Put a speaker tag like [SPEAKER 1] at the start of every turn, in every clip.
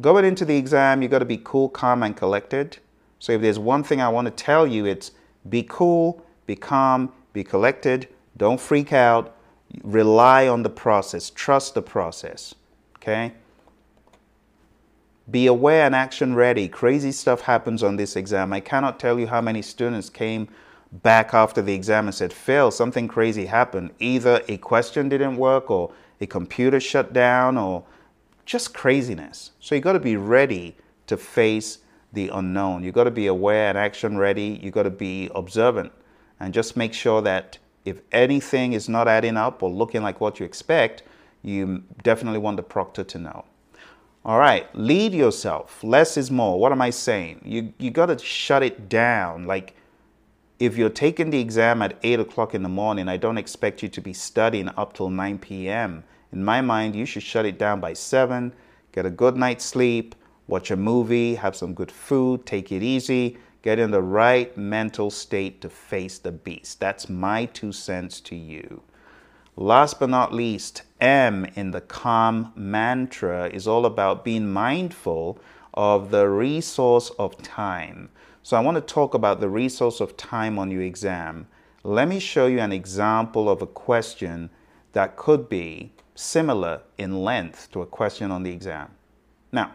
[SPEAKER 1] Going into the exam, you've got to be cool, calm, and collected. So if there's one thing I want to tell you, it's be cool, be calm, be collected, don't freak out, rely on the process, trust the process. Okay? Be aware and action ready. Crazy stuff happens on this exam. I cannot tell you how many students came back after the exam and said, Phil, something crazy happened. Either a question didn't work or a computer shut down or just craziness. So you got to be ready to face the unknown. You got to be aware and action ready. You got to be observant and just make sure that if anything is not adding up or looking like what you expect, you definitely want the proctor to know. All right, lead yourself. Less is more. What am I saying? You you got to shut it down. Like if you're taking the exam at eight o'clock in the morning, I don't expect you to be studying up till 9 p.m. In my mind, you should shut it down by seven. Get a good night's sleep. Watch a movie. Have some good food. Take it easy. Get in the right mental state to face the beast. That's my two cents to you. Last but not least, M in the calm mantra is all about being mindful of the resource of time. So I want to talk about the resource of time on your exam. Let me show you an example of a question that could be similar in length to a question on the exam. Now,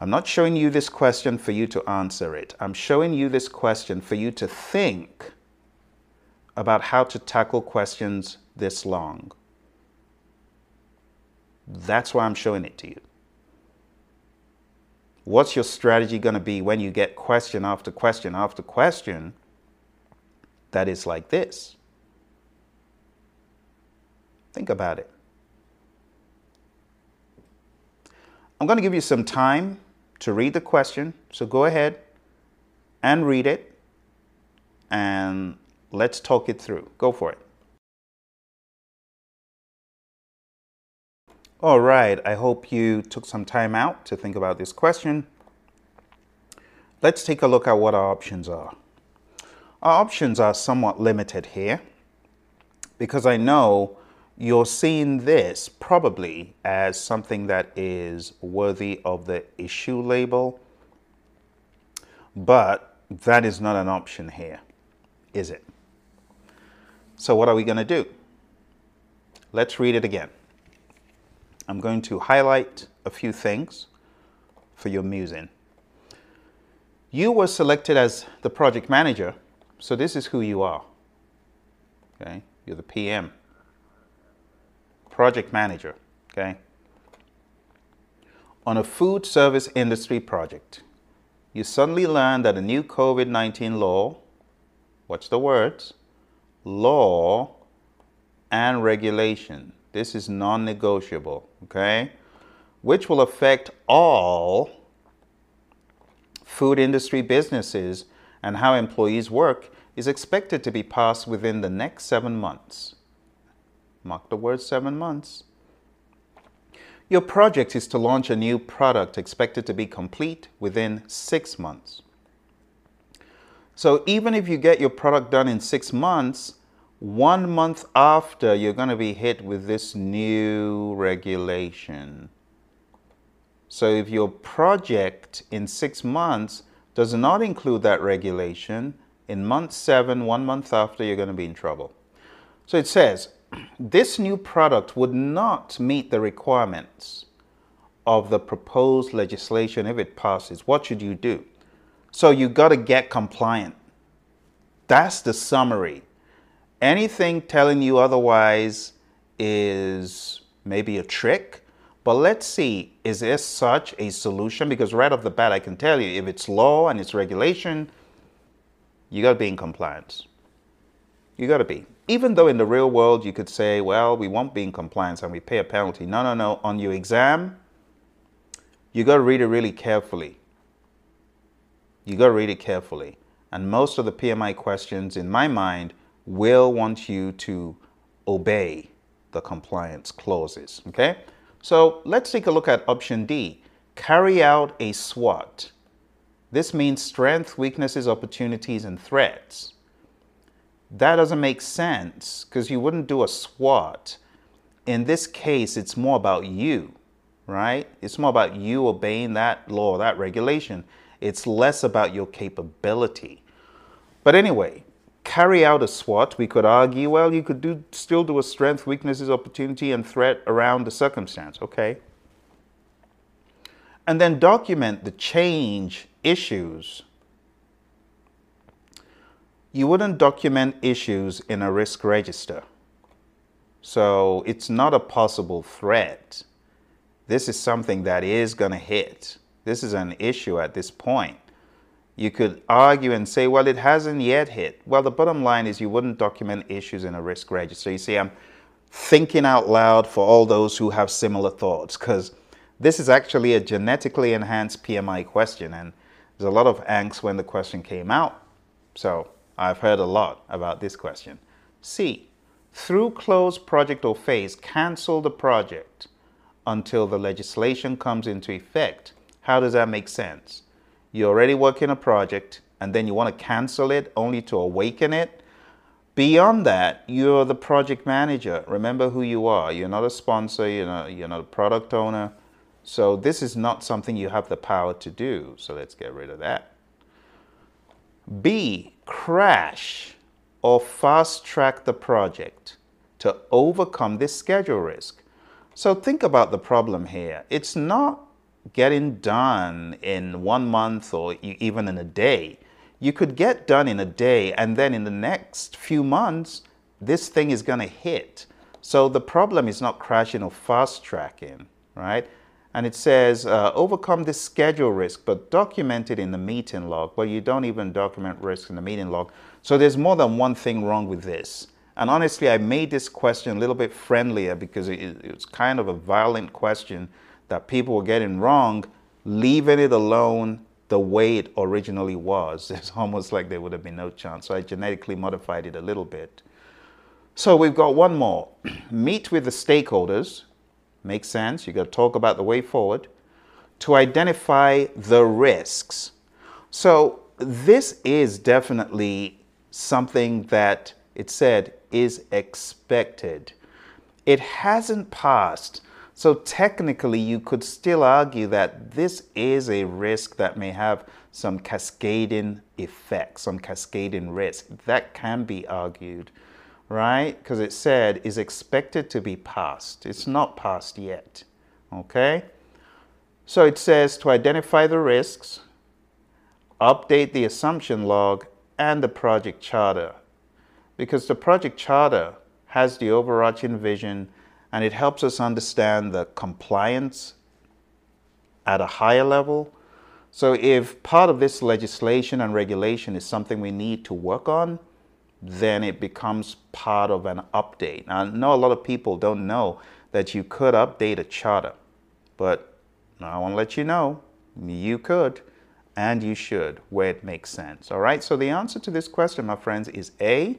[SPEAKER 1] I'm not showing you this question for you to answer it. I'm showing you this question for you to think about how to tackle questions this long. That's why I'm showing it to you. What's your strategy going to be when you get question after question after question that is like this? Think about it. I'm going to give you some time to read the question, so go ahead and read it and Let's talk it through. Go for it. All right, I hope you took some time out to think about this question. Let's take a look at what our options are. Our options are somewhat limited here because I know you're seeing this probably as something that is worthy of the issue label, but that is not an option here, is it? So what are we going to do? Let's read it again. I'm going to highlight a few things for your musing. You were selected as the project manager, so this is who you are. Okay? You're the PM. Project manager, okay? On a food service industry project, you suddenly learn that a new COVID 19 law, what's the words? law and regulation. This is non negotiable, okay? Which will affect all food industry businesses and how employees work is expected to be passed within the next seven months. Mark the word seven months. Your project is to launch a new product expected to be complete within six months. So even if you get your product done in six months, one month after, you're going to be hit with this new regulation. So if your project in six months does not include that regulation, in month seven, one month after, you're going to be in trouble. So it says, this new product would not meet the requirements of the proposed legislation if it passes. What should you do? So you got to get compliant. That's the summary. Anything telling you otherwise is maybe a trick. But let's see, is there such a solution? Because right off the bat, I can tell you if it's law and it's regulation, you got to be in compliance. You got to be. Even though in the real world you could say, well, we won't be in compliance and we pay a penalty. No, no, no. On your exam, you got to read it really carefully you got to read it carefully. And most of the PMI questions, in my mind, will want you to obey the compliance clauses. Okay? So let's take a look at option D carry out a SWOT. This means strength, weaknesses, opportunities, and threats. That doesn't make sense because you wouldn't do a SWOT. In this case, it's more about you. right? It's more about you obeying that law, that regulation. It's less about your capability. But anyway, carry out a SWOT, we could argue, well, you could do still do a strength, weaknesses, opportunity, and threat around the circumstance, okay? And then document the change issues. You wouldn't document issues in a risk register. So it's not a possible threat. This is something that is going to hit. This is an issue at this point. You could argue and say, well, it hasn't yet hit. Well, the bottom line is you wouldn't document issues in a risk register. You see, I'm thinking out loud for all those who have similar thoughts because this is actually a genetically enhanced PMI question, and there's a lot of angst when the question came out. So I've heard a lot about this question. C through close project or phase, cancel the project until the legislation comes into effect. How does that make sense? You're already working a project and then you want to cancel it only to awaken it. Beyond that, you're the project manager. Remember who you are. You're not a sponsor, you're not, you're not a product owner. So, this is not something you have the power to do. So, let's get rid of that. B, crash or fast track the project to overcome this schedule risk. So think about the problem here. It's not getting done in one month or even in a day. You could get done in a day, and then in the next few months, this thing is going to hit. So the problem is not crashing or fast tracking, right? And it says, uh, overcome this schedule risk, but document it in the meeting log. Well, you don't even document risk in the meeting log. So there's more than one thing wrong with this. And honestly, I made this question a little bit friendlier because it, it was kind of a violent question that people were getting wrong, leaving it alone the way it originally was. It's almost like there would have been no chance. So I genetically modified it a little bit. So we've got one more. Meet with the stakeholders. Makes sense. You've got to talk about the way forward to identify the risks. So this is definitely something that it said is expected. It hasn't passed. So technically, you could still argue that this is a risk that may have some cascading effect, some cascading risk. That can be argued, right? Because it said is expected to be passed. It's not passed yet, okay? So it says to identify the risks, update the assumption log, and the project charter. Because the project charter has the overarching vision and it helps us understand the compliance at a higher level. So, if part of this legislation and regulation is something we need to work on, then it becomes part of an update. Now, I know a lot of people don't know that you could update a charter, but I want to let you know you could and you should where it makes sense. All right, so the answer to this question, my friends, is A.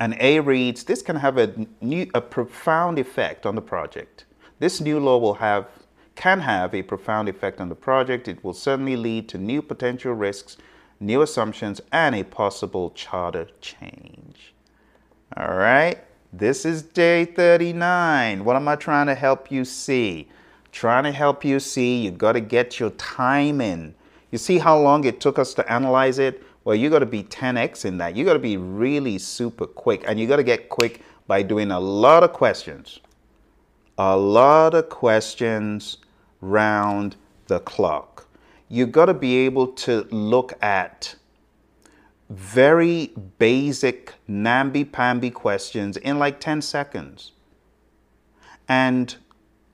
[SPEAKER 1] And A reads, this can have a, new, a profound effect on the project. This new law will have, can have a profound effect on the project. It will certainly lead to new potential risks, new assumptions, and a possible charter change. All right, this is day 39. What am I trying to help you see? trying to help you see you got to get your time in. You see how long it took us to analyze it? Well, you got to be 10x in that. You got to be really super quick, and you got to get quick by doing a lot of questions. A lot of questions round the clock. You got to be able to look at very basic namby-pamby questions in like 10 seconds. And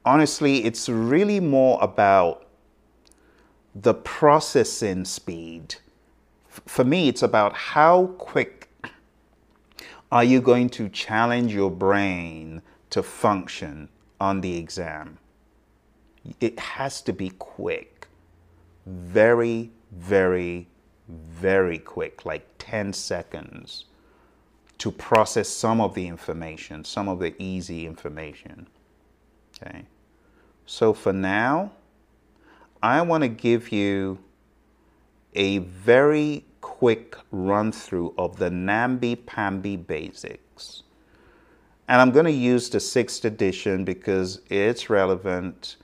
[SPEAKER 1] honestly, it's really more about the processing speed. For me, it's about how quick are you going to challenge your brain to function on the exam. It has to be quick. Very, very, very quick, like 10 seconds to process some of the information, some of the easy information. Okay. So for now, I want to give you a very quick run through of the namby-pamby basics. And I'm going to use the sixth edition because it's relevant.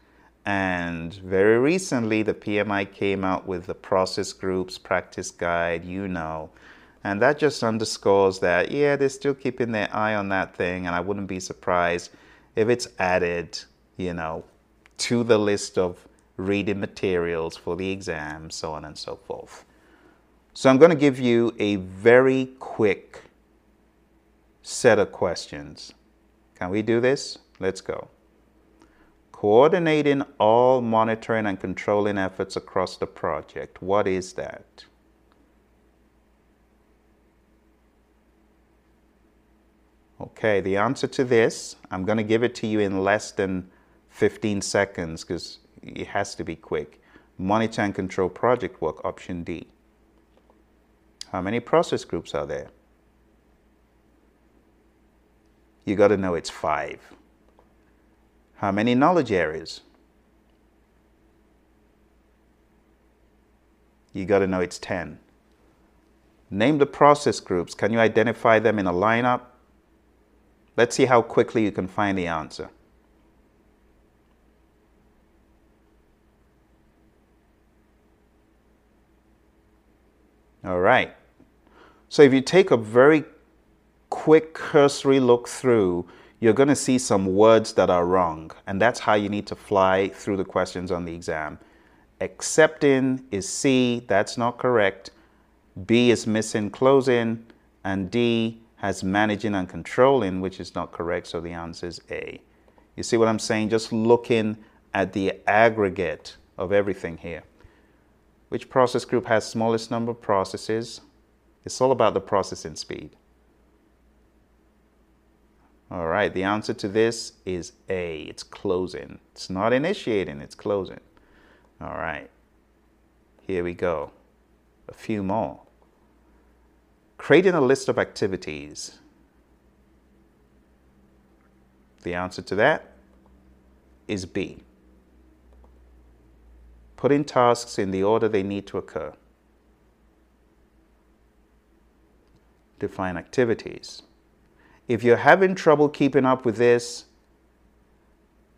[SPEAKER 1] And very recently, the PMI came out with the process groups practice guide, you know. And that just underscores that, yeah, they're still keeping their eye on that thing. And I wouldn't be surprised if it's added, you know, to the list of reading materials for the exam, so on and so forth. So I'm going to give you a very quick set of questions. Can we do this? Let's go. Coordinating all monitoring and controlling efforts across the project. What is that? Okay, the answer to this, I'm going to give it to you in less than 15 seconds because it has to be quick. Monitor and control project work, option D. How many process groups are there? You got to know it's five. How many knowledge areas? You got to know it's 10. Name the process groups. Can you identify them in a lineup? Let's see how quickly you can find the answer. All right. So if you take a very quick cursory look through, you're going to see some words that are wrong. And that's how you need to fly through the questions on the exam. Accepting is C, that's not correct. B is missing closing. And D has managing and controlling, which is not correct. So the answer is A. You see what I'm saying? Just looking at the aggregate of everything here. Which process group has smallest number of processes? It's all about the processing speed. All right, the answer to this is A. It's closing. It's not initiating, it's closing. All right, here we go. A few more. Creating a list of activities. The answer to that is B. Putting tasks in the order they need to occur. Define activities. If you're having trouble keeping up with this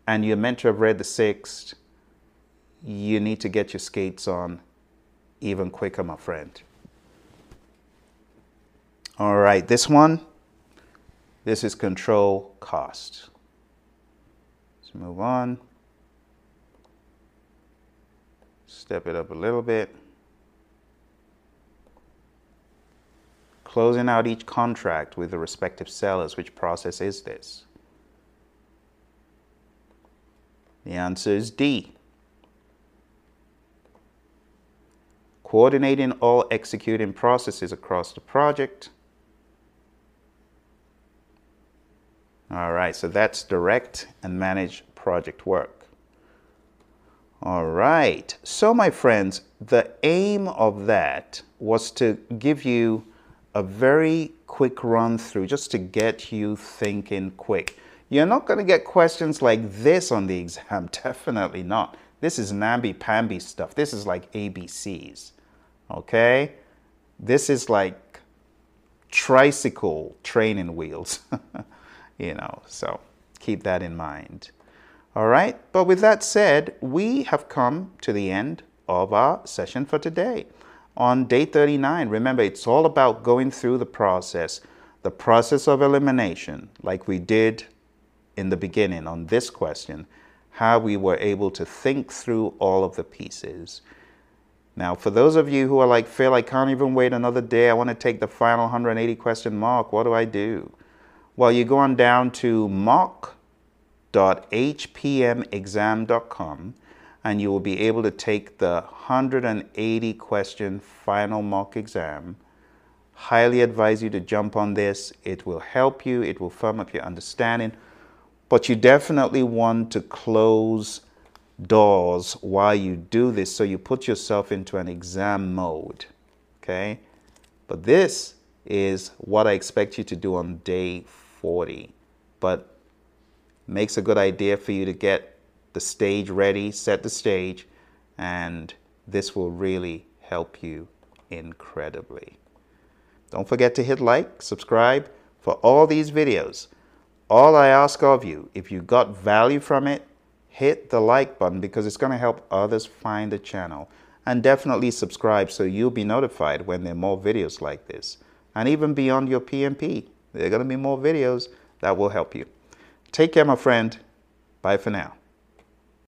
[SPEAKER 1] and you're meant to have read the sixth, you need to get your skates on even quicker, my friend. All right, this one, this is control cost. Let's move on. Step it up a little bit. Closing out each contract with the respective sellers, which process is this? The answer is D. Coordinating all executing processes across the project. All right, so that's direct and manage project work. All right, so my friends, the aim of that was to give you a very quick run through just to get you thinking quick. You're not going to get questions like this on the exam, definitely not. This is namby-pamby stuff. This is like ABCs, okay? This is like tricycle training wheels, you know, so keep that in mind. All right, but with that said, we have come to the end of our session for today on day 39. Remember, it's all about going through the process, the process of elimination, like we did in the beginning on this question, how we were able to think through all of the pieces. Now, for those of you who are like, Phil, I can't even wait another day. I want to take the final 180 question mock. What do I do? Well, you go on down to mock.hpmexam.com and you will be able to take the 180 question final mock exam. Highly advise you to jump on this. It will help you, it will firm up your understanding, but you definitely want to close doors while you do this so you put yourself into an exam mode. Okay? But this is what I expect you to do on day 40. But makes a good idea for you to get the stage ready, set the stage, and this will really help you incredibly. Don't forget to hit like, subscribe for all these videos All I ask of you, if you got value from it, hit the like button because it's going to help others find the channel. And definitely subscribe so you'll be notified when there are more videos like this. And even beyond your PMP, there are going to be more videos that will help you. Take care, my friend. Bye for now.